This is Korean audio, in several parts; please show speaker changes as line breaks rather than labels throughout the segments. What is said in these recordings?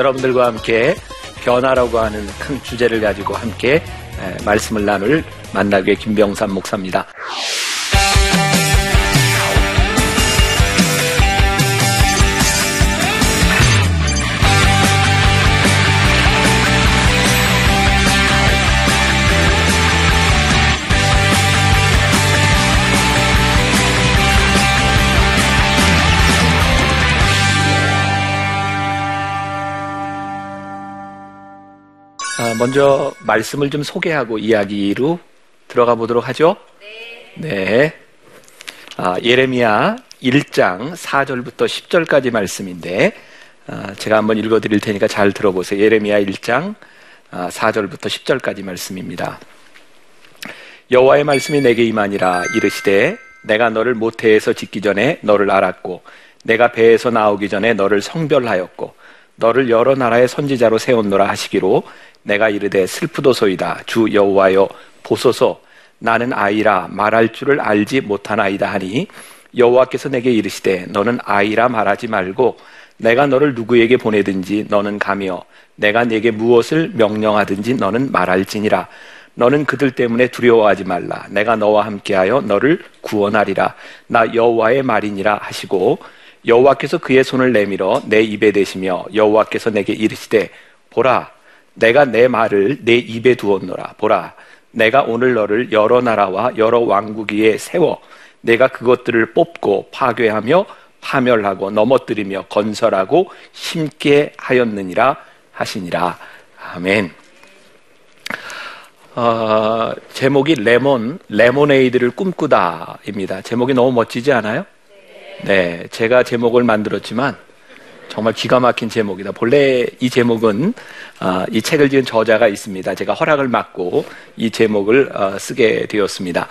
여러분들과 함께 변화라고 하는 큰 주제를 가지고 함께 말씀을 나눌 만나게 김병삼 목사입니다. 먼저 말씀을 좀 소개하고 이야기로 들어가 보도록 하죠. 네. 네. 아, 예레미야 1장 4절부터 10절까지 말씀인데 아, 제가 한번 읽어 드릴 테니까 잘 들어보세요. 예레미야 1장 4절부터 10절까지 말씀입니다. 여호와의 말씀이 내게 임하니라 이르시되 내가 너를 모태에서 짓기 전에 너를 알았고 내가 배에서 나오기 전에 너를 성별하였고 너를 여러 나라의 선지자로 세웠노라 하시기로 내가 이르되 슬프도소이다. 주 여호와여 보소서. 나는 아이라 말할 줄을 알지 못하나이다 하니 여호와께서 내게 이르시되 너는 아이라 말하지 말고 내가 너를 누구에게 보내든지 너는 가며 내가 네게 무엇을 명령하든지 너는 말할지니라. 너는 그들 때문에 두려워하지 말라. 내가 너와 함께하여 너를 구원하리라. 나 여호와의 말이니라 하시고 여호와께서 그의 손을 내밀어 내 입에 대시며 여호와께서 내게 이르시되 보라 내가 내 말을 내 입에 두었노라. 보라, 내가 오늘 너를 여러 나라와 여러 왕국 위에 세워 내가 그것들을 뽑고 파괴하며 파멸하고 넘어뜨리며 건설하고 심게 하였느니라 하시니라. 아멘. 어, 제목이 레몬, 레모네이드를 꿈꾸다입니다. 제목이 너무 멋지지 않아요? 네, 제가 제목을 만들었지만 정말 기가 막힌 제목이다. 본래 이 제목은 어, 이 책을 지은 저자가 있습니다. 제가 허락을 받고 이 제목을 어, 쓰게 되었습니다.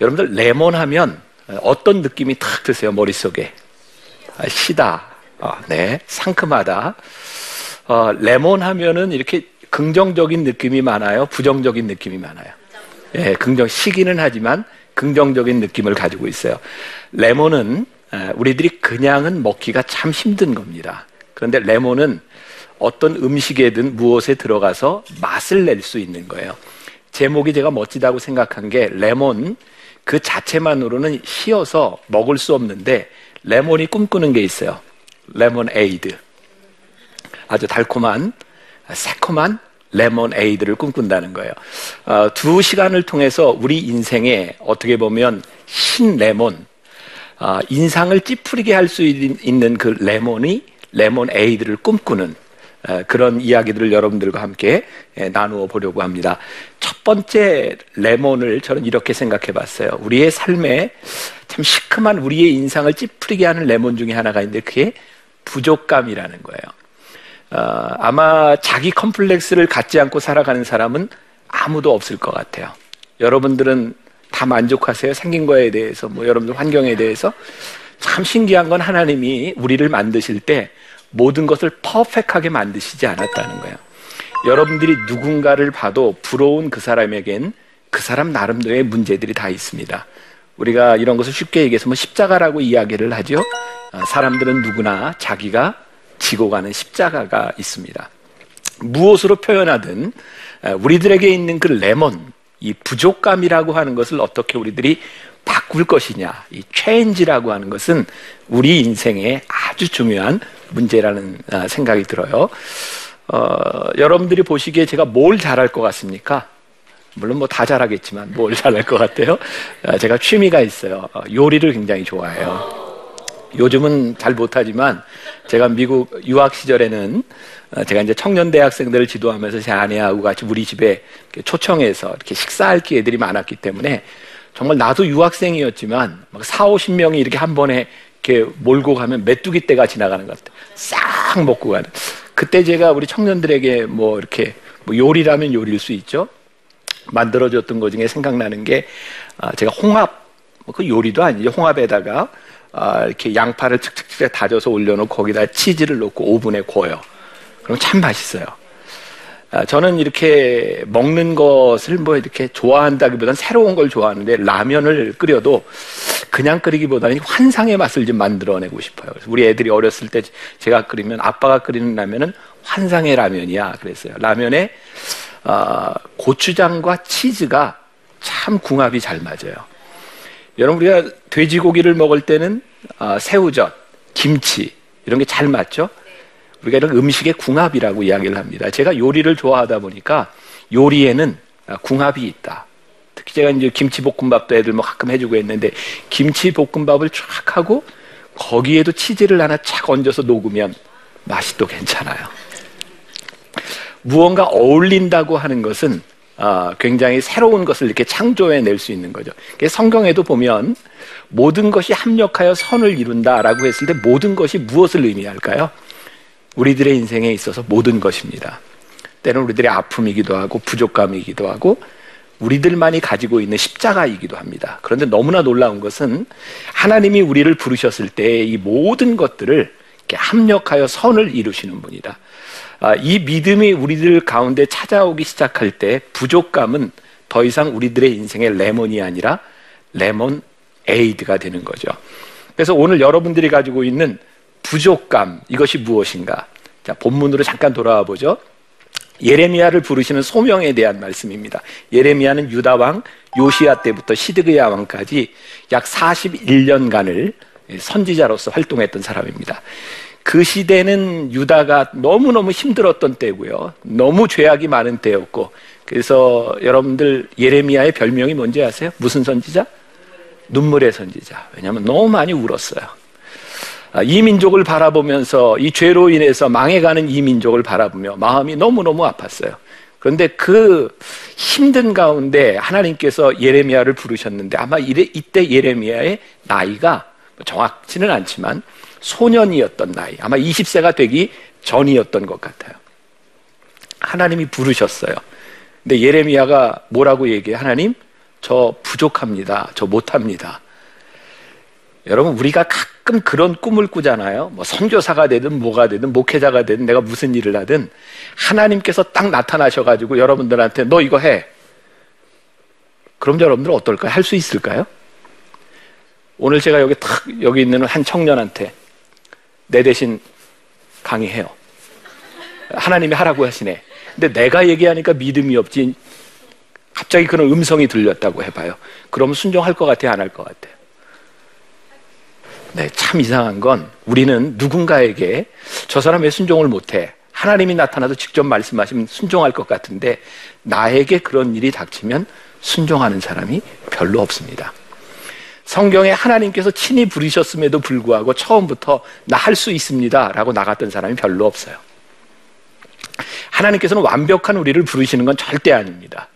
여러분들 레몬 하면 어떤 느낌이 탁 드세요 머릿속에? 아, 시다. 어, 네, 상큼하다. 어, 레몬 하면은 이렇게 긍정적인 느낌이 많아요. 부정적인 느낌이 많아요. 예, 긍정 시기는 하지만 긍정적인 느낌을 가지고 있어요. 레몬은 우리들이 그냥은 먹기가 참 힘든 겁니다. 그런데 레몬은 어떤 음식에든 무엇에 들어가서 맛을 낼 수 있는 거예요. 제목이 제가 멋지다고 생각한 게 레몬 그 자체만으로는 시어서 먹을 수 없는데 레몬이 꿈꾸는 게 있어요. 레몬 에이드. 아주 달콤한 새콤한 레몬 에이드를 꿈꾼다는 거예요. 어, 두 시간을 통해서 우리 인생에 어떻게 보면 신 레몬, 어, 인상을 찌푸리게 할 수 있는 그 레몬이 레몬 에이드를 꿈꾸는 어, 그런 이야기들을 여러분들과 함께 나누어 보려고 합니다. 첫 번째 레몬을 저는 이렇게 생각해 봤어요. 우리의 삶에 참 시큼한 우리의 인상을 찌푸리게 하는 레몬 중에 하나가 있는데 그게 부족감이라는 거예요. 어, 아마 자기 컴플렉스를 갖지 않고 살아가는 사람은 아무도 없을 것 같아요. 여러분들은 다 만족하세요? 생긴 거에 대해서, 뭐 여러분들 환경에 대해서. 참 신기한 건 하나님이 우리를 만드실 때 모든 것을 퍼펙하게 만드시지 않았다는 거예요. 여러분들이 누군가를 봐도 부러운 그 사람에겐 그 사람 나름대로의 문제들이 다 있습니다. 우리가 이런 것을 쉽게 얘기해서 뭐 십자가라고 이야기를 하죠. 어, 사람들은 누구나 자기가 지고 가는 십자가가 있습니다. 무엇으로 표현하든 우리들에게 있는 그 레몬, 이 부족감이라고 하는 것을 어떻게 우리들이 바꿀 것이냐, 이 체인지라고 하는 것은 우리 인생에 아주 중요한 문제라는 아, 생각이 들어요. 어, 여러분들이 보시기에 제가 뭘 잘할 것 같습니까? 물론 뭐 다 잘하겠지만 뭘 잘할 것 같아요? 아, 제가 취미가 있어요. 어, 요리를 굉장히 좋아해요. 요즘은 잘 못하지만 제가 미국 유학 시절에는 어, 제가 이제 청년 대학생들을 지도하면서 제 아내하고 같이 우리 집에 초청해서 이렇게 식사할 기회들이 많았기 때문에 정말 나도 유학생이었지만 막 4, 50명이 이렇게 한 번에 이렇게 몰고 가면 메뚜기 떼가 지나가는 것 같아요. 싹 먹고 가는. 그때 제가 우리 청년들에게 뭐 이렇게 뭐 요리라면 요리일 수 있죠. 만들어줬던 것 중에 생각나는 게 아, 제가 홍합, 뭐그 요리도 아니죠. 홍합에다가 아, 이렇게 양파를 칙칙칙 다져서 올려놓고 거기다 치즈를 넣고 오븐에 구워요. 그럼 참 맛있어요. 아, 저는 이렇게 먹는 것을 뭐 이렇게 좋아한다기보다는 새로운 걸 좋아하는데 라면을 끓여도 그냥 끓이기보다는 환상의 맛을 좀 만들어내고 싶어요. 그래서 우리 애들이 어렸을 때 제가 끓이면 아빠가 끓이는 라면은 환상의 라면이야 그랬어요. 라면에 어, 고추장과 치즈가 참 궁합이 잘 맞아요. 여러분 우리가 돼지고기를 먹을 때는 어, 새우젓, 김치 이런 게 잘 맞죠? 우리가 이런 음식의 궁합이라고 이야기를 합니다. 제가 요리를 좋아하다 보니까 요리에는 아, 궁합이 있다. 특히 제가 이제 김치볶음밥도 애들 뭐 가끔 해주고 했는데 김치볶음밥을 쫙 하고 거기에도 치즈를 하나 착 얹어서 녹으면 맛이 또 괜찮아요. 무언가 어울린다고 하는 것은 아, 굉장히 새로운 것을 이렇게 창조해낼 수 있는 거죠. 성경에도 보면 모든 것이 합력하여 선을 이룬다라고 했을 때 모든 것이 무엇을 의미할까요? 우리들의 인생에 있어서 모든 것입니다. 때는 우리들의 아픔이기도 하고 부족감이기도 하고 우리들만이 가지고 있는 십자가이기도 합니다. 그런데 너무나 놀라운 것은 하나님이 우리를 부르셨을 때 이 모든 것들을 합력하여 선을 이루시는 분이다. 아, 이 믿음이 우리들 가운데 찾아오기 시작할 때 부족감은 더 이상 우리들의 인생의 레몬이 아니라 레몬 에이드가 되는 거죠. 그래서 오늘 여러분들이 가지고 있는 부족감 이것이 무엇인가? 자, 본문으로 잠깐 돌아와 보죠. 예레미야를 부르시는 소명에 대한 말씀입니다. 예레미야는 유다 왕 요시야 때부터 시드기야 왕까지 약 41년간을 선지자로서 활동했던 사람입니다. 그 시대는 유다가 너무너무 힘들었던 때고요. 너무 죄악이 많은 때였고 그래서 여러분들 예레미야의 별명이 뭔지 아세요? 무슨 선지자? 눈물의 선지자. 왜냐하면 너무 많이 울었어요. 아, 이 민족을 바라보면서 이 죄로 인해서 망해가는 이 민족을 바라보며 마음이 너무너무 아팠어요. 그런데 그 힘든 가운데 하나님께서 예레미야를 부르셨는데 아마 이때 예레미야의 나이가 정확치는 않지만 소년이었던 나이, 아마 20세가 되기 전이었던 것 같아요. 하나님이 부르셨어요. 근데 예레미야가 뭐라고 얘기해? 하나님, 저 부족합니다. 저 못합니다. 여러분 우리가 가끔 그런 꿈을 꾸잖아요. 뭐 선교사가 되든 뭐가 되든 목회자가 되든 내가 무슨 일을 하든 하나님께서 딱 나타나셔 가지고 여러분들한테 너 이거 해. 그럼 여러분들 어떨까요? 할 수 있을까요? 오늘 제가 여기 탁 여기 있는 한 청년한테 내 대신 강의해요. 하나님이 하라고 하시네. 근데 내가 얘기하니까 믿음이 없지. 갑자기 그런 음성이 들렸다고 해봐요. 그러면 순종할 것 같아요? 안 할 것 같아요? 네, 참 이상한 건 우리는 누군가에게 저 사람 왜 순종을 못해? 하나님이 나타나서 직접 말씀하시면 순종할 것 같은데 나에게 그런 일이 닥치면 순종하는 사람이 별로 없습니다. 성경에 하나님께서 친히 부르셨음에도 불구하고 처음부터 나 할 수 있습니다 라고 나갔던 사람이 별로 없어요. 하나님께서는 완벽한 우리를 부르시는 건 절대 아닙니다.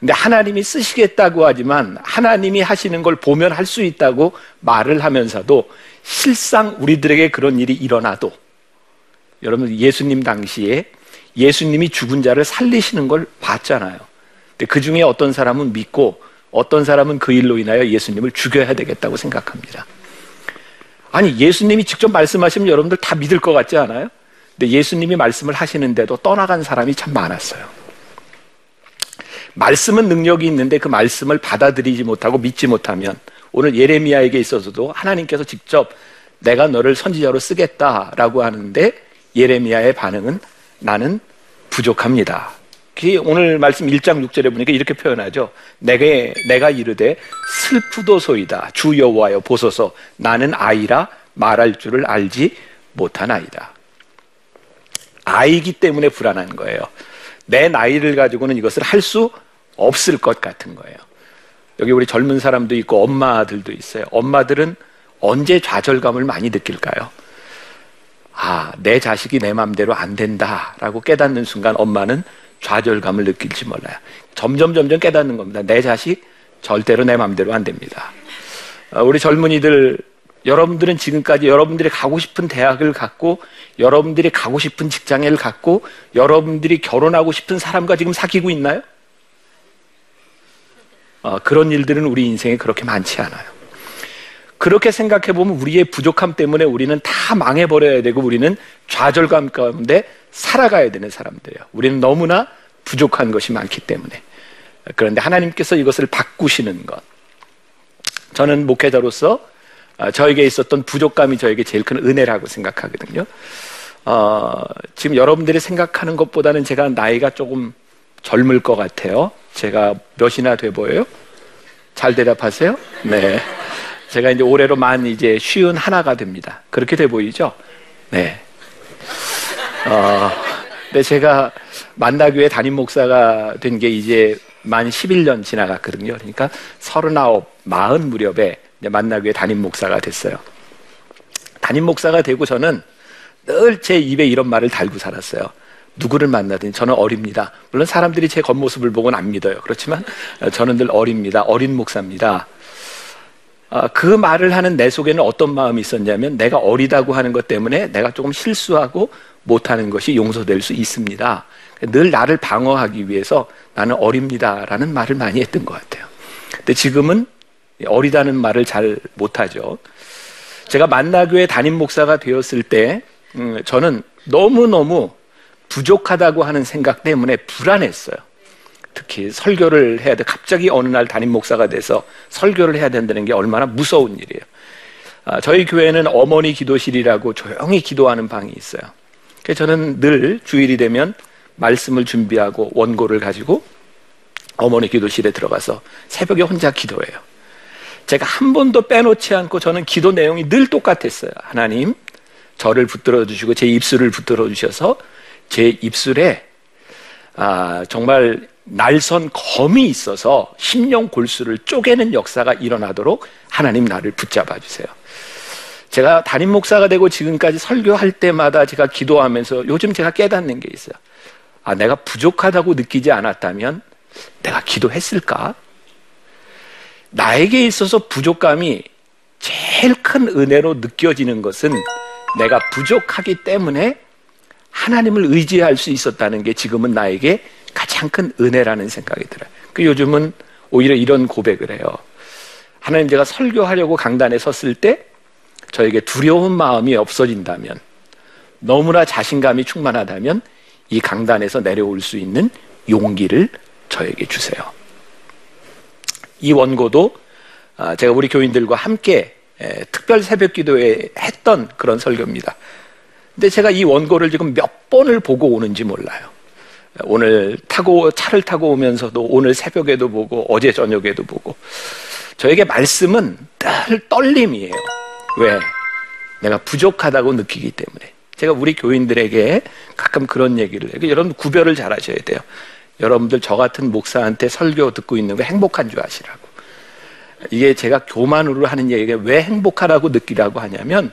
근데 하나님이 쓰시겠다고 하지만 하나님이 하시는 걸 보면 할 수 있다고 말을 하면서도 실상 우리들에게 그런 일이 일어나도 여러분 예수님 당시에 예수님이 죽은 자를 살리시는 걸 봤잖아요. 근데 그 중에 어떤 사람은 믿고 어떤 사람은 그 일로 인하여 예수님을 죽여야 되겠다고 생각합니다. 아니 예수님이 직접 말씀하시면 여러분들 다 믿을 것 같지 않아요? 근데 예수님이 말씀을 하시는데도 떠나간 사람이 참 많았어요. 말씀은 능력이 있는데 그 말씀을 받아들이지 못하고 믿지 못하면 오늘 예레미야에게 있어서도 하나님께서 직접 내가 너를 선지자로 쓰겠다라고 하는데 예레미야의 반응은 나는 부족합니다. 오늘 말씀 1장 6절에 보니까 이렇게 표현하죠. 내게 내가 이르되 슬프도소이다. 주 여호와여 보소서 나는 아이라 말할 줄을 알지 못하나이다. 아이기 때문에 불안한 거예요. 내 나이를 가지고는 이것을 할 수 없을 것 같은 거예요. 여기 우리 젊은 사람도 있고 엄마들도 있어요. 엄마들은 언제 좌절감을 많이 느낄까요? 아, 내 자식이 내 마음대로 안 된다라고 깨닫는 순간 엄마는 좌절감을 느낄지 몰라요. 점점 점점 깨닫는 겁니다. 내 자식 절대로 내 마음대로 안 됩니다. 아, 우리 젊은이들 여러분들은 지금까지 여러분들이 가고 싶은 대학을 갖고 여러분들이 가고 싶은 직장을 갖고 여러분들이 결혼하고 싶은 사람과 지금 사귀고 있나요? 어, 그런 일들은 우리 인생에 그렇게 많지 않아요. 그렇게 생각해 보면 우리의 부족함 때문에 우리는 다 망해버려야 되고 우리는 좌절감 가운데 살아가야 되는 사람들이에요. 우리는 너무나 부족한 것이 많기 때문에. 그런데 하나님께서 이것을 바꾸시는 것. 저는 목회자로서 아, 저에게 있었던 부족감이 저에게 제일 큰 은혜라고 생각하거든요. 어, 지금 여러분들이 생각하는 것보다는 제가 나이가 조금 젊을 것 같아요. 제가 몇이나 돼 보여요? 잘 대답하세요? 네. 제가 이제 올해로 만 이제 쉬운 하나가 됩니다. 그렇게 돼 보이죠? 네. 어, 근데 제가 만나교회 담임 목사가 된 게 이제 만 11년 지나갔거든요. 그러니까 39, 40 무렵에 만나교회 담임 목사가 됐어요. 담임 목사가 되고 저는 늘 제 입에 이런 말을 달고 살았어요. 누구를 만나든 저는 어립니다. 물론 사람들이 제 겉모습을 보고는 안 믿어요. 그렇지만 저는 늘 어립니다. 어린 목사입니다. 아, 그 말을 하는 내 속에는 어떤 마음이 있었냐면 내가 어리다고 하는 것 때문에 내가 조금 실수하고 못하는 것이 용서될 수 있습니다. 늘 나를 방어하기 위해서 나는 어립니다라는 말을 많이 했던 것 같아요. 근데 지금은 어리다는 말을 잘 못하죠. 제가 만나교회 담임 목사가 되었을 때 음, 저는 너무너무 부족하다고 하는 생각 때문에 불안했어요. 특히 설교를 해야 돼. 갑자기 어느 날 담임 목사가 돼서 설교를 해야 된다는 게 얼마나 무서운 일이에요. 아, 저희 교회는 어머니 기도실이라고 조용히 기도하는 방이 있어요. 그래서 저는 늘 주일이 되면 말씀을 준비하고 원고를 가지고 어머니 기도실에 들어가서 새벽에 혼자 기도해요. 제가 한 번도 빼놓지 않고 저는 기도 내용이 늘 똑같았어요. 하나님, 저를 붙들어 주시고 제 입술을 붙들어 주셔서 제 입술에 아, 정말 날선 검이 있어서 심령 골수를 쪼개는 역사가 일어나도록 하나님 나를 붙잡아 주세요. 제가 담임 목사가 되고 지금까지 설교할 때마다 제가 기도하면서 요즘 제가 깨닫는 게 있어요. 아, 내가 부족하다고 느끼지 않았다면 내가 기도했을까? 나에게 있어서 부족감이 제일 큰 은혜로 느껴지는 것은 내가 부족하기 때문에 하나님을 의지할 수 있었다는 게 지금은 나에게 가장 큰 은혜라는 생각이 들어요. 그 요즘은 오히려 이런 고백을 해요. 하나님 제가 설교하려고 강단에 섰을 때 저에게 두려운 마음이 없어진다면 너무나 자신감이 충만하다면 이 강단에서 내려올 수 있는 용기를 저에게 주세요. 이 원고도 아, 제가 우리 교인들과 함께 특별 새벽 기도에 했던 그런 설교입니다. 근데 제가 이 원고를 지금 몇 번을 보고 오는지 몰라요. 오늘 타고 차를 타고 오면서도 오늘 새벽에도 보고 어제 저녁에도 보고 저에게 말씀은 늘 떨림이에요. 왜? 내가 부족하다고 느끼기 때문에. 제가 우리 교인들에게 가끔 그런 얘기를 해요. 여러분 구별을 잘 하셔야 돼요. 여러분들 저 같은 목사한테 설교 듣고 있는 거 행복한 줄 아시라고. 이게 제가 교만으로 하는 얘기가 왜 행복하다고 느끼라고 하냐면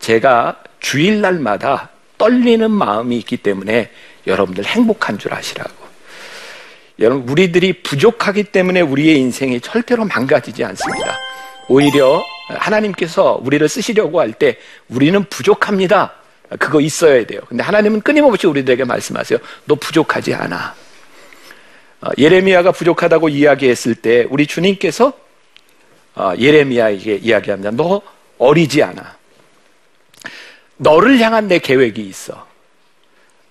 제가 주일날마다 떨리는 마음이 있기 때문에 여러분들 행복한 줄 아시라고. 여러분, 우리들이 부족하기 때문에 우리의 인생이 절대로 망가지지 않습니다. 오히려 하나님께서 우리를 쓰시려고 할 때 우리는 부족합니다. 그거 있어야 돼요. 근데 하나님은 끊임없이 우리들에게 말씀하세요. 너 부족하지 않아. 어, 예레미야가 부족하다고 이야기했을 때 우리 주님께서 어, 예레미야에게 이야기합니다. 너 어리지 않아. 너를 향한 내 계획이 있어.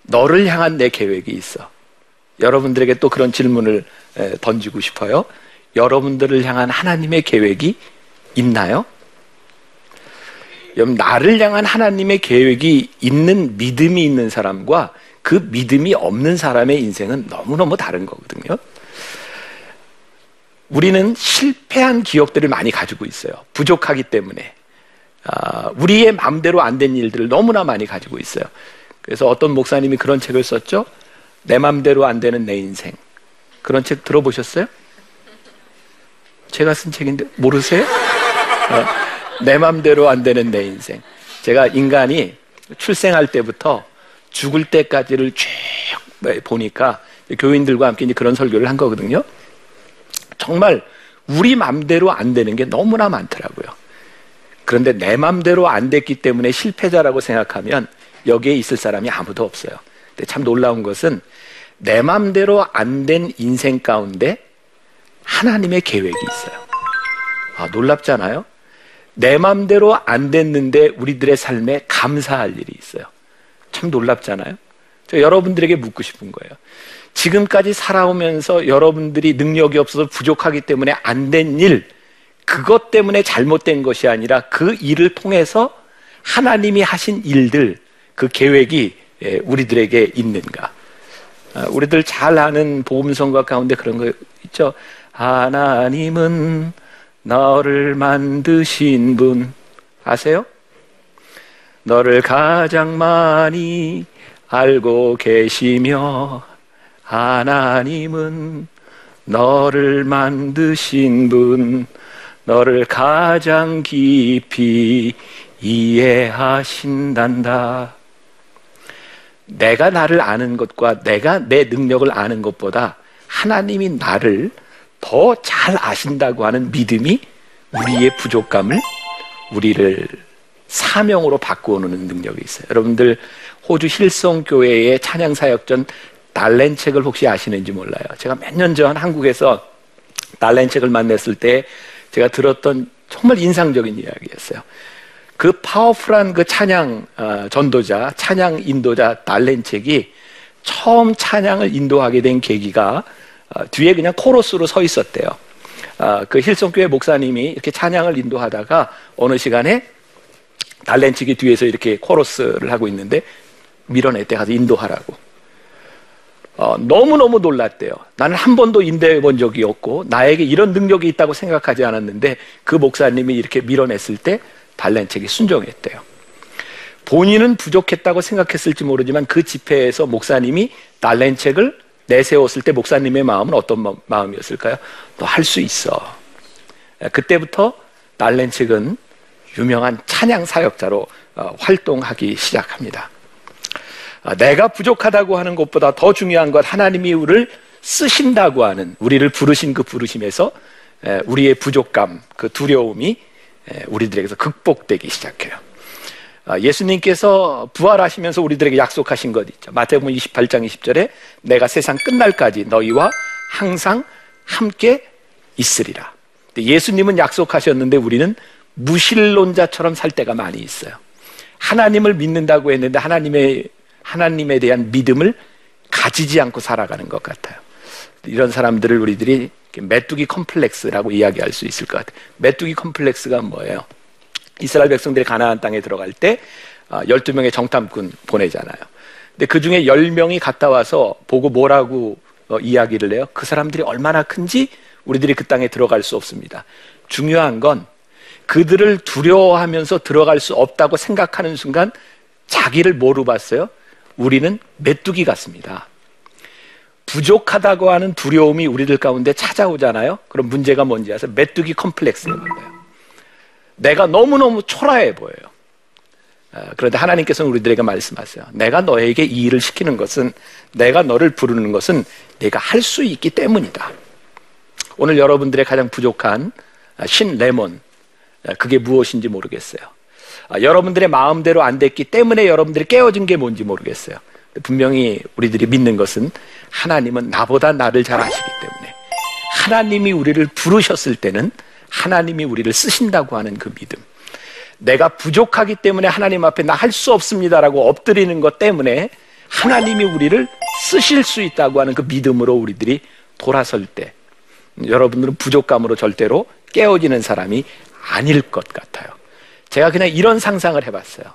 너를 향한 내 계획이 있어. 여러분들에게 또 그런 질문을 던지고 싶어요. 여러분들을 향한 하나님의 계획이 있나요? 여러분, 나를 향한 하나님의 계획이 있는 믿음이 있는 사람과 그 믿음이 없는 사람의 인생은 너무너무 다른 거거든요. 우리는 실패한 기억들을 많이 가지고 있어요. 부족하기 때문에. 아, 우리의 마음대로 안 된 일들을 너무나 많이 가지고 있어요. 그래서 어떤 목사님이 그런 책을 썼죠. 내 맘대로 안 되는 내 인생. 그런 책 들어보셨어요? 제가 쓴 책인데 모르세요? 어, 내 맘대로 안 되는 내 인생. 제가 인간이 출생할 때부터 죽을 때까지를 쭉 보니까 교인들과 함께 이제 그런 설교를 한 거거든요. 정말 우리 맘대로 안 되는 게 너무나 많더라고요. 그런데 내 맘대로 안 됐기 때문에 실패자라고 생각하면 여기에 있을 사람이 아무도 없어요. 근데 참 놀라운 것은 내 맘대로 안 된 인생 가운데 하나님의 계획이 있어요. 아, 놀랍잖아요? 내 맘대로 안 됐는데 우리들의 삶에 감사할 일이 있어요. 참 놀랍잖아요? 저 여러분들에게 묻고 싶은 거예요. 지금까지 살아오면서 여러분들이 능력이 없어서 부족하기 때문에 안 된 일, 그것 때문에 잘못된 것이 아니라 그 일을 통해서 하나님이 하신 일들, 그 계획이 예, 우리들에게 있는가. 아, 우리들 잘 아는 복음성가 가운데 그런 거 있죠. 하나님은 너를 만드신 분 아세요? 너를 가장 많이 알고 계시며 하나님은 너를 만드신 분 너를 가장 깊이 이해하신단다. 내가 나를 아는 것과 내가 내 능력을 아는 것보다 하나님이 나를 더 잘 아신다고 하는 믿음이 우리의 부족감을 우리를 사명으로 바꾸어놓는 능력이 있어요. 여러분들 호주 힐송 교회의 찬양 사역전 달렌 책을 혹시 아시는지 몰라요. 제가 몇 년 전 한국에서 달렌 책을 만났을 때 제가 들었던 정말 인상적인 이야기였어요. 그 파워풀한 그 찬양 어, 전도자, 찬양 인도자 달렌 책이 처음 찬양을 인도하게 된 계기가 어, 뒤에 그냥 코러스로 서 있었대요. 어, 그 힐송교회 목사님이 이렇게 찬양을 인도하다가 어느 시간에 달렌치기 뒤에서 이렇게 코러스를 하고 있는데 밀어냈대 가서 인도하라고. 어, 너무너무 놀랐대요. 나는 한 번도 인도해 본 적이 없고 나에게 이런 능력이 있다고 생각하지 않았는데 그 목사님이 이렇게 밀어냈을 때 달렌책이 순종했대요. 본인은 부족했다고 생각했을지 모르지만 그 집회에서 목사님이 달렌책을 내세웠을 때 목사님의 마음은 어떤 마음이었을까요? 너 할 수 있어. 그때부터 달렌책은 유명한 찬양 사역자로 어, 활동하기 시작합니다. 아, 내가 부족하다고 하는 것보다 더 중요한 것 하나님이 우리를 쓰신다고 하는 우리를 부르신 그 부르심에서 우리의 부족감, 그 두려움이 우리들에게서 극복되기 시작해요. 아, 예수님께서 부활하시면서 우리들에게 약속하신 것 있죠. 마태복음 28장 20절에 내가 세상 끝날까지 너희와 항상 함께 있으리라. 예수님은 약속하셨는데 우리는 무신론자처럼 살 때가 많이 있어요. 하나님을 믿는다고 했는데 하나님의 하나님에 대한 믿음을 가지지 않고 살아가는 것 같아요. 이런 사람들을 우리들이 메뚜기 컴플렉스라고 이야기할 수 있을 것 같아요. 메뚜기 컴플렉스가 뭐예요? 이스라엘 백성들이 가나안 땅에 들어갈 때 12명의 아, 정탐꾼 보내잖아요. 근데 그 중에 10명이 갔다 와서 보고 뭐라고 어, 이야기를 해요? 그 사람들이 얼마나 큰지 우리들이 그 땅에 들어갈 수 없습니다. 중요한 건 그들을 두려워하면서 들어갈 수 없다고 생각하는 순간 자기를 뭐로 봤어요? 우리는 메뚜기 같습니다. 부족하다고 하는 두려움이 우리들 가운데 찾아오잖아요. 그럼 문제가 뭔지 아세요? 메뚜기 컴플렉스인 거예요. 내가 너무너무 초라해 보여요. 아, 그런데 하나님께서는 우리들에게 말씀하세요. 내가 너에게 이 일을 시키는 것은 내가 너를 부르는 것은 내가 할 수 있기 때문이다. 오늘 여러분들의 가장 부족한 신 레몬 예, 그게 무엇인지 모르겠어요. 아, 여러분들의 마음대로 안 됐기 때문에 여러분들이 깨어진 게 뭔지 모르겠어요. 분명히 우리들이 믿는 것은 하나님은 나보다 나를 잘 아시기 때문에 하나님이 우리를 부르셨을 때는 하나님이 우리를 쓰신다고 하는 그 믿음. 내가 부족하기 때문에 하나님 앞에 나 할 수 없습니다라고 엎드리는 것 때문에 하나님이 우리를 쓰실 수 있다고 하는 그 믿음으로 우리들이 돌아설 때 여러분들은 부족감으로 절대로 깨어지는 사람이 아닐 것 같아요. 제가 그냥 이런 상상을 해봤어요.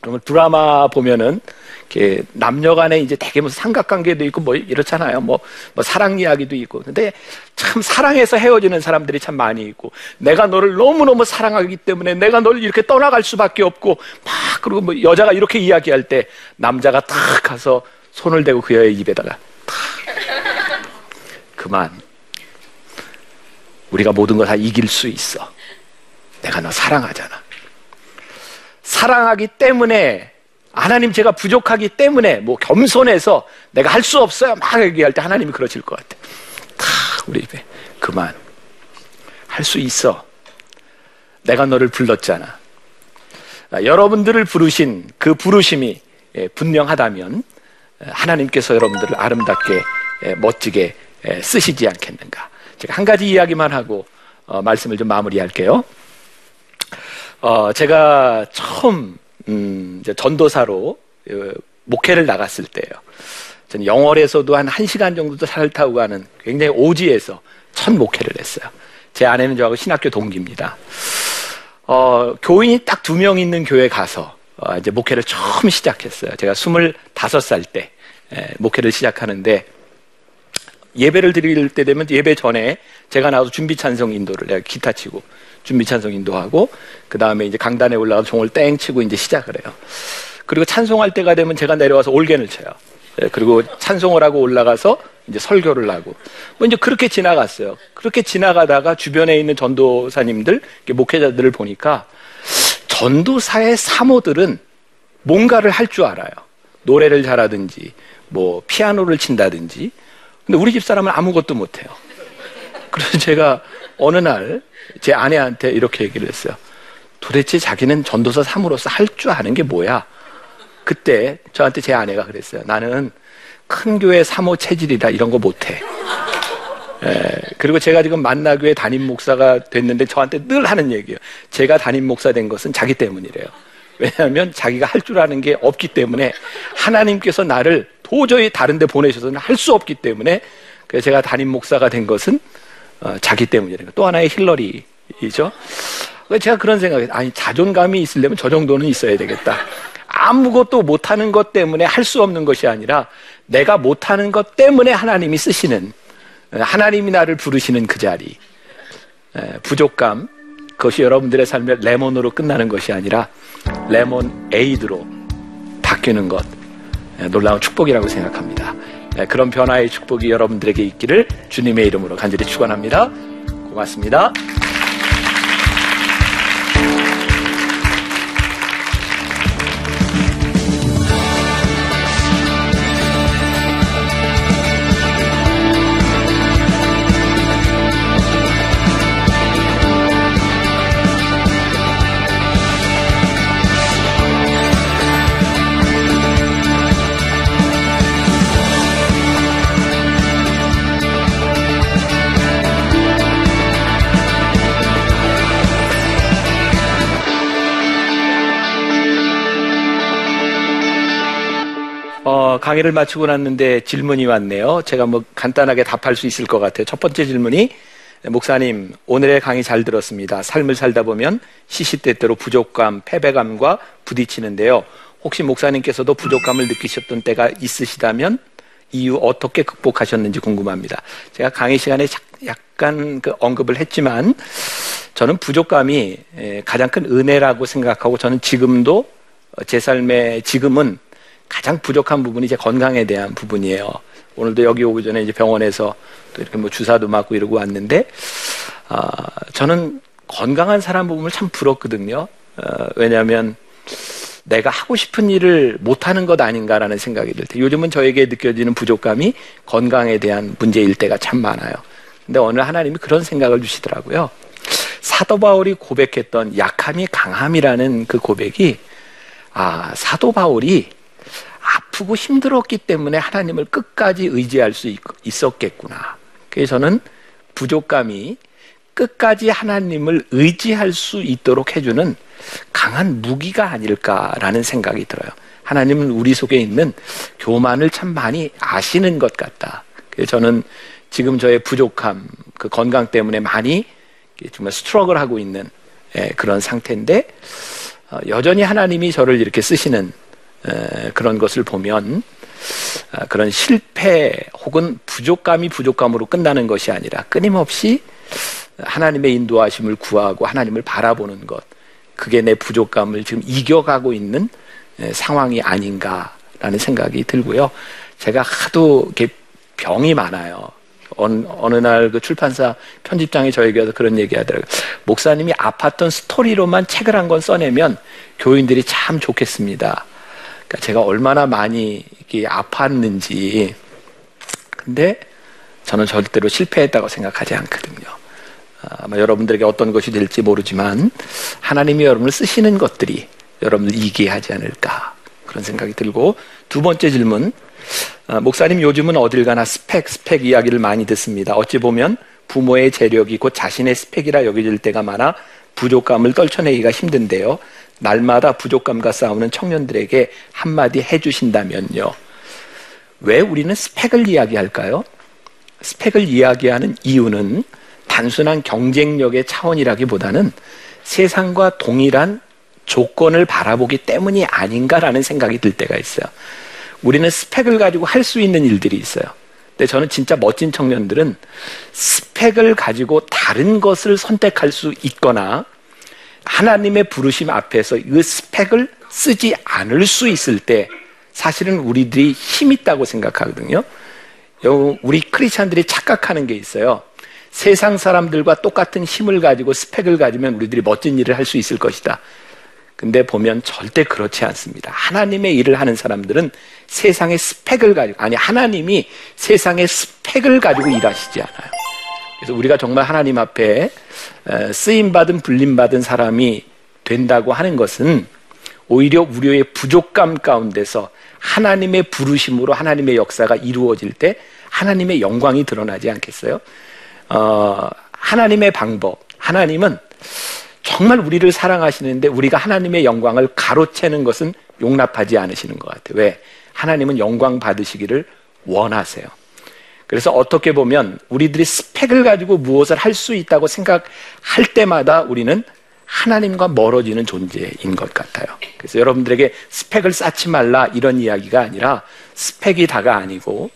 그러면 드라마 보면은 이렇게 남녀 간에 이제 되게 무슨 삼각관계도 있고 뭐 이렇잖아요. 뭐, 뭐 사랑 이야기도 있고. 근데 참 사랑해서 헤어지는 사람들이 참 많이 있고 내가 너를 너무너무 사랑하기 때문에 내가 너를 이렇게 떠나갈 수밖에 없고 막 그리고 뭐 여자가 이렇게 이야기할 때 남자가 탁 가서 손을 대고 그 여의 입에다가 탁 그만 우리가 모든 걸 다 이길 수 있어. 내가 너 사랑하잖아. 사랑하기 때문에 하나님 제가 부족하기 때문에 뭐 겸손해서 내가 할 수 없어요. 막 얘기할 때 하나님이 그러실 것 같아. 다 우리 입에 그만 할 수 있어. 내가 너를 불렀잖아. 아, 여러분들을 부르신 그 부르심이 예, 분명하다면 하나님께서 여러분들을 아름답게 예, 멋지게 예, 쓰시지 않겠는가. 제가 한 가지 이야기만 하고 어, 말씀을 좀 마무리할게요. 어, 제가 처음 음, 전도사로 어, 목회를 나갔을 때예요. 저는 영월에서도 한 1시간 정도 차를 타고 가는 굉장히 오지에서 첫 목회를 했어요. 제 아내는 저하고 신학교 동기입니다. 어, 교인이 딱 두 명 있는 교회 가서 어, 이제 목회를 처음 시작했어요. 제가 25살 때 예, 목회를 시작하는데 예배를 드릴 때 되면 예배 전에 제가 나와서 준비 찬송 인도를 내가 기타 치고 준비 찬송 인도하고 그 다음에 이제 강단에 올라가서 종을 땡 치고 이제 시작을 해요. 그리고 찬송할 때가 되면 제가 내려와서 올겐을 쳐요. 예, 그리고 찬송을 하고 올라가서 이제 설교를 하고 뭐 이제 그렇게 지나갔어요. 그렇게 지나가다가 주변에 있는 전도사님들 목회자들을 보니까 전도사의 사모들은 뭔가를 할 줄 알아요. 노래를 잘하든지 뭐 피아노를 친다든지 근데 우리 집 사람은 아무것도 못해요. 그래서 제가 어느 날 제 아내한테 이렇게 얘기를 했어요. 도대체 자기는 전도사 삼으로서 할 줄 아는 게 뭐야? 그때 저한테 제 아내가 그랬어요. 나는 큰 교회 사모 체질이다 이런 거 못해. 예, 그리고 제가 지금 만나교회 담임 목사가 됐는데 저한테 늘 하는 얘기예요. 제가 담임 목사 된 것은 자기 때문이래요. 왜냐하면 자기가 할 줄 아는 게 없기 때문에 하나님께서 나를 도저히 다른 데 보내셔서는 할 수 없기 때문에 그래서 제가 담임 목사가 된 것은 어, 자기 때문이라는 또 하나의 힐러리이죠. 제가 그런 생각을 아니 자존감이 있으려면 저 정도는 있어야 되겠다. 아무것도 못하는 것 때문에 할 수 없는 것이 아니라 내가 못하는 것 때문에 하나님이 쓰시는 하나님이 나를 부르시는 그 자리 부족감 그것이 여러분들의 삶의 레몬으로 끝나는 것이 아니라 레몬 에이드로 바뀌는 것 놀라운 축복이라고 생각합니다. 그런 변화의 축복이 여러분들에게 있기를 주님의 이름으로 간절히 축원합니다. 고맙습니다. 강의를 마치고 났는데 질문이 왔네요. 제가 뭐 간단하게 답할 수 있을 것 같아요. 첫 번째 질문이 목사님, 오늘의 강의 잘 들었습니다. 삶을 살다 보면 시시때때로 부족감, 패배감과 부딪히는데요. 혹시 목사님께서도 부족감을 느끼셨던 때가 있으시다면 이유 어떻게 극복하셨는지 궁금합니다. 제가 강의 시간에 약간 그 언급을 했지만 저는 부족감이 가장 큰 은혜라고 생각하고 저는 지금도 제 삶의 지금은 가장 부족한 부분이 제 건강에 대한 부분이에요. 오늘도 여기 오기 전에 이제 병원에서 또 이렇게 뭐 주사도 맞고 이러고 왔는데, 어, 저는 건강한 사람 부분을 참 부럽거든요. 어, 왜냐하면 내가 하고 싶은 일을 못하는 것 아닌가라는 생각이 들 때, 요즘은 저에게 느껴지는 부족감이 건강에 대한 문제일 때가 참 많아요. 근데 오늘 하나님이 그런 생각을 주시더라고요. 사도 바울이 고백했던 약함이 강함이라는 그 고백이, 아, 사도 바울이 아프고 힘들었기 때문에 하나님을 끝까지 의지할 수 있었겠구나. 그래서 저는 부족감이 끝까지 하나님을 의지할 수 있도록 해주는 강한 무기가 아닐까라는 생각이 들어요. 하나님은 우리 속에 있는 교만을 참 많이 아시는 것 같다. 그래서 저는 지금 저의 부족함, 그 건강 때문에 많이 정말 스트럭을 하고 있는 예, 그런 상태인데 어, 여전히 하나님이 저를 이렇게 쓰시는 그런 것을 보면 아, 그런 실패 혹은 부족감이 부족감으로 끝나는 것이 아니라 끊임없이 하나님의 인도하심을 구하고 하나님을 바라보는 것 그게 내 부족감을 지금 이겨가고 있는 상황이 아닌가라는 생각이 들고요. 제가 하도 병이 많아요. 어느, 어느 날 그 출판사 편집장이 저에게 와서 그런 얘기 하더라고요. 목사님이 아팠던 스토리로만 책을 한 권 써내면 교인들이 참 좋겠습니다. 그러니까 제가 얼마나 많이 아팠는지. 근데 저는 절대로 실패했다고 생각하지 않거든요. 아마 여러분들에게 어떤 것이 될지 모르지만 하나님이 여러분을 쓰시는 것들이 여러분을 이기게 하지 않을까 그런 생각이 들고 두 번째 질문 아, 목사님 요즘은 어딜 가나 스펙 스펙 이야기를 많이 듣습니다. 어찌 보면 부모의 재력이 곧 자신의 스펙이라 여겨질 때가 많아 부족감을 떨쳐내기가 힘든데요. 날마다 부족감과 싸우는 청년들에게 한마디 해주신다면요. 왜 우리는 스펙을 이야기할까요? 스펙을 이야기하는 이유는 단순한 경쟁력의 차원이라기보다는 세상과 동일한 조건을 바라보기 때문이 아닌가라는 생각이 들 때가 있어요. 우리는 스펙을 가지고 할 수 있는 일들이 있어요. 근데 저는 진짜 멋진 청년들은 스펙을 가지고 다른 것을 선택할 수 있거나 하나님의 부르심 앞에서 그 스펙을 쓰지 않을 수 있을 때 사실은 우리들이 힘 있다고 생각하거든요. 우리 크리스찬들이 착각하는 게 있어요. 세상 사람들과 똑같은 힘을 가지고 스펙을 가지면 우리들이 멋진 일을 할 수 있을 것이다. 근데 보면 절대 그렇지 않습니다. 하나님의 일을 하는 사람들은 세상의 스펙을 가지고, 아니, 하나님이 세상의 스펙을 가지고 일하시지 않아요. 그래서 우리가 정말 하나님 앞에 쓰임받은, 불림받은 사람이 된다고 하는 것은 오히려 우리의 부족감 가운데서 하나님의 부르심으로 하나님의 역사가 이루어질 때 하나님의 영광이 드러나지 않겠어요? 어, 하나님의 방법. 하나님은 정말 우리를 사랑하시는데 우리가 하나님의 영광을 가로채는 것은 용납하지 않으시는 것 같아요. 왜? 하나님은 영광 받으시기를 원하세요. 그래서 어떻게 보면 우리들이 스펙을 가지고 무엇을 할 수 있다고 생각할 때마다 우리는 하나님과 멀어지는 존재인 것 같아요. 그래서 여러분들에게 스펙을 쌓지 말라 이런 이야기가 아니라 스펙이 다가 아니고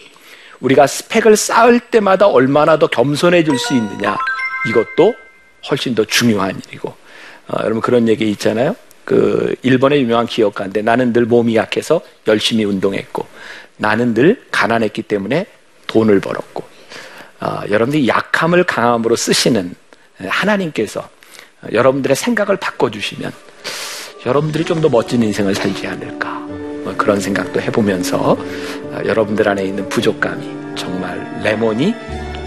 우리가 스펙을 쌓을 때마다 얼마나 더 겸손해질 수 있느냐 이것도 훨씬 더 중요한 일이고 어, 여러분 그런 얘기 있잖아요. 그 일본의 유명한 기업가인데 나는 늘 몸이 약해서 열심히 운동했고 나는 늘 가난했기 때문에 돈을 벌었고 어, 여러분들이 약함을 강함으로 쓰시는 하나님께서 여러분들의 생각을 바꿔주시면 여러분들이 좀 더 멋진 인생을 살지 않을까 뭐 그런 생각도 해보면서 어, 여러분들 안에 있는 부족감이 정말 레몬이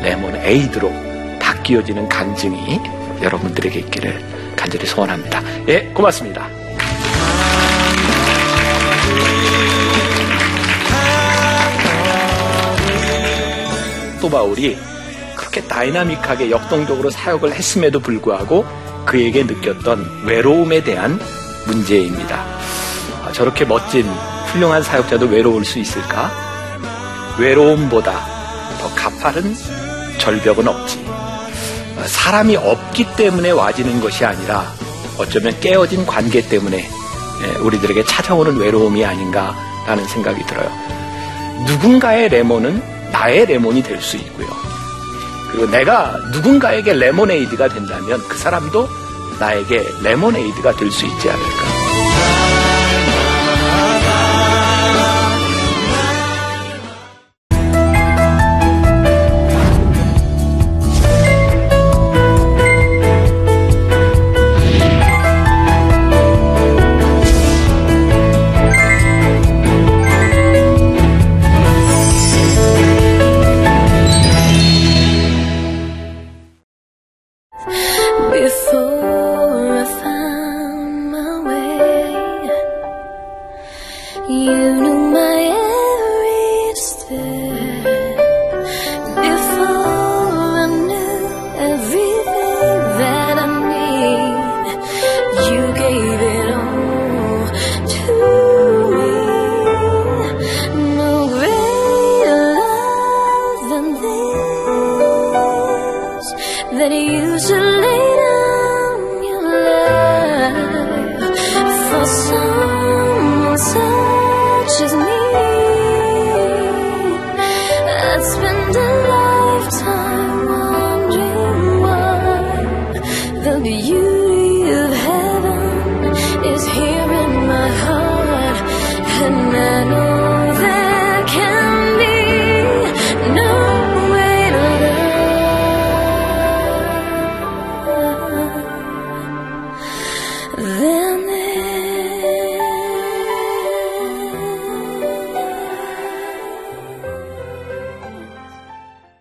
레몬 에이드로 바뀌어지는 간증이 여러분들에게 있기를 간절히 소원합니다. 예, 고맙습니다. 또 바울이 그렇게 다이나믹하게 역동적으로 사역을 했음에도 불구하고 그에게 느꼈던 외로움에 대한 문제입니다. 아, 저렇게 멋진 훌륭한 사역자도 외로울 수 있을까? 외로움보다 더 가파른 절벽은 없지. 아, 사람이 없기 때문에 와지는 것이 아니라 어쩌면 깨어진 관계 때문에 예, 우리들에게 찾아오는 외로움이 아닌가라는 생각이 들어요. 누군가의 레몬은 나의 레몬이 될 수 있고요. 그리고 내가 누군가에게 레모네이드가 된다면 그 사람도 나에게 레모네이드가 될 수 있지 않을까.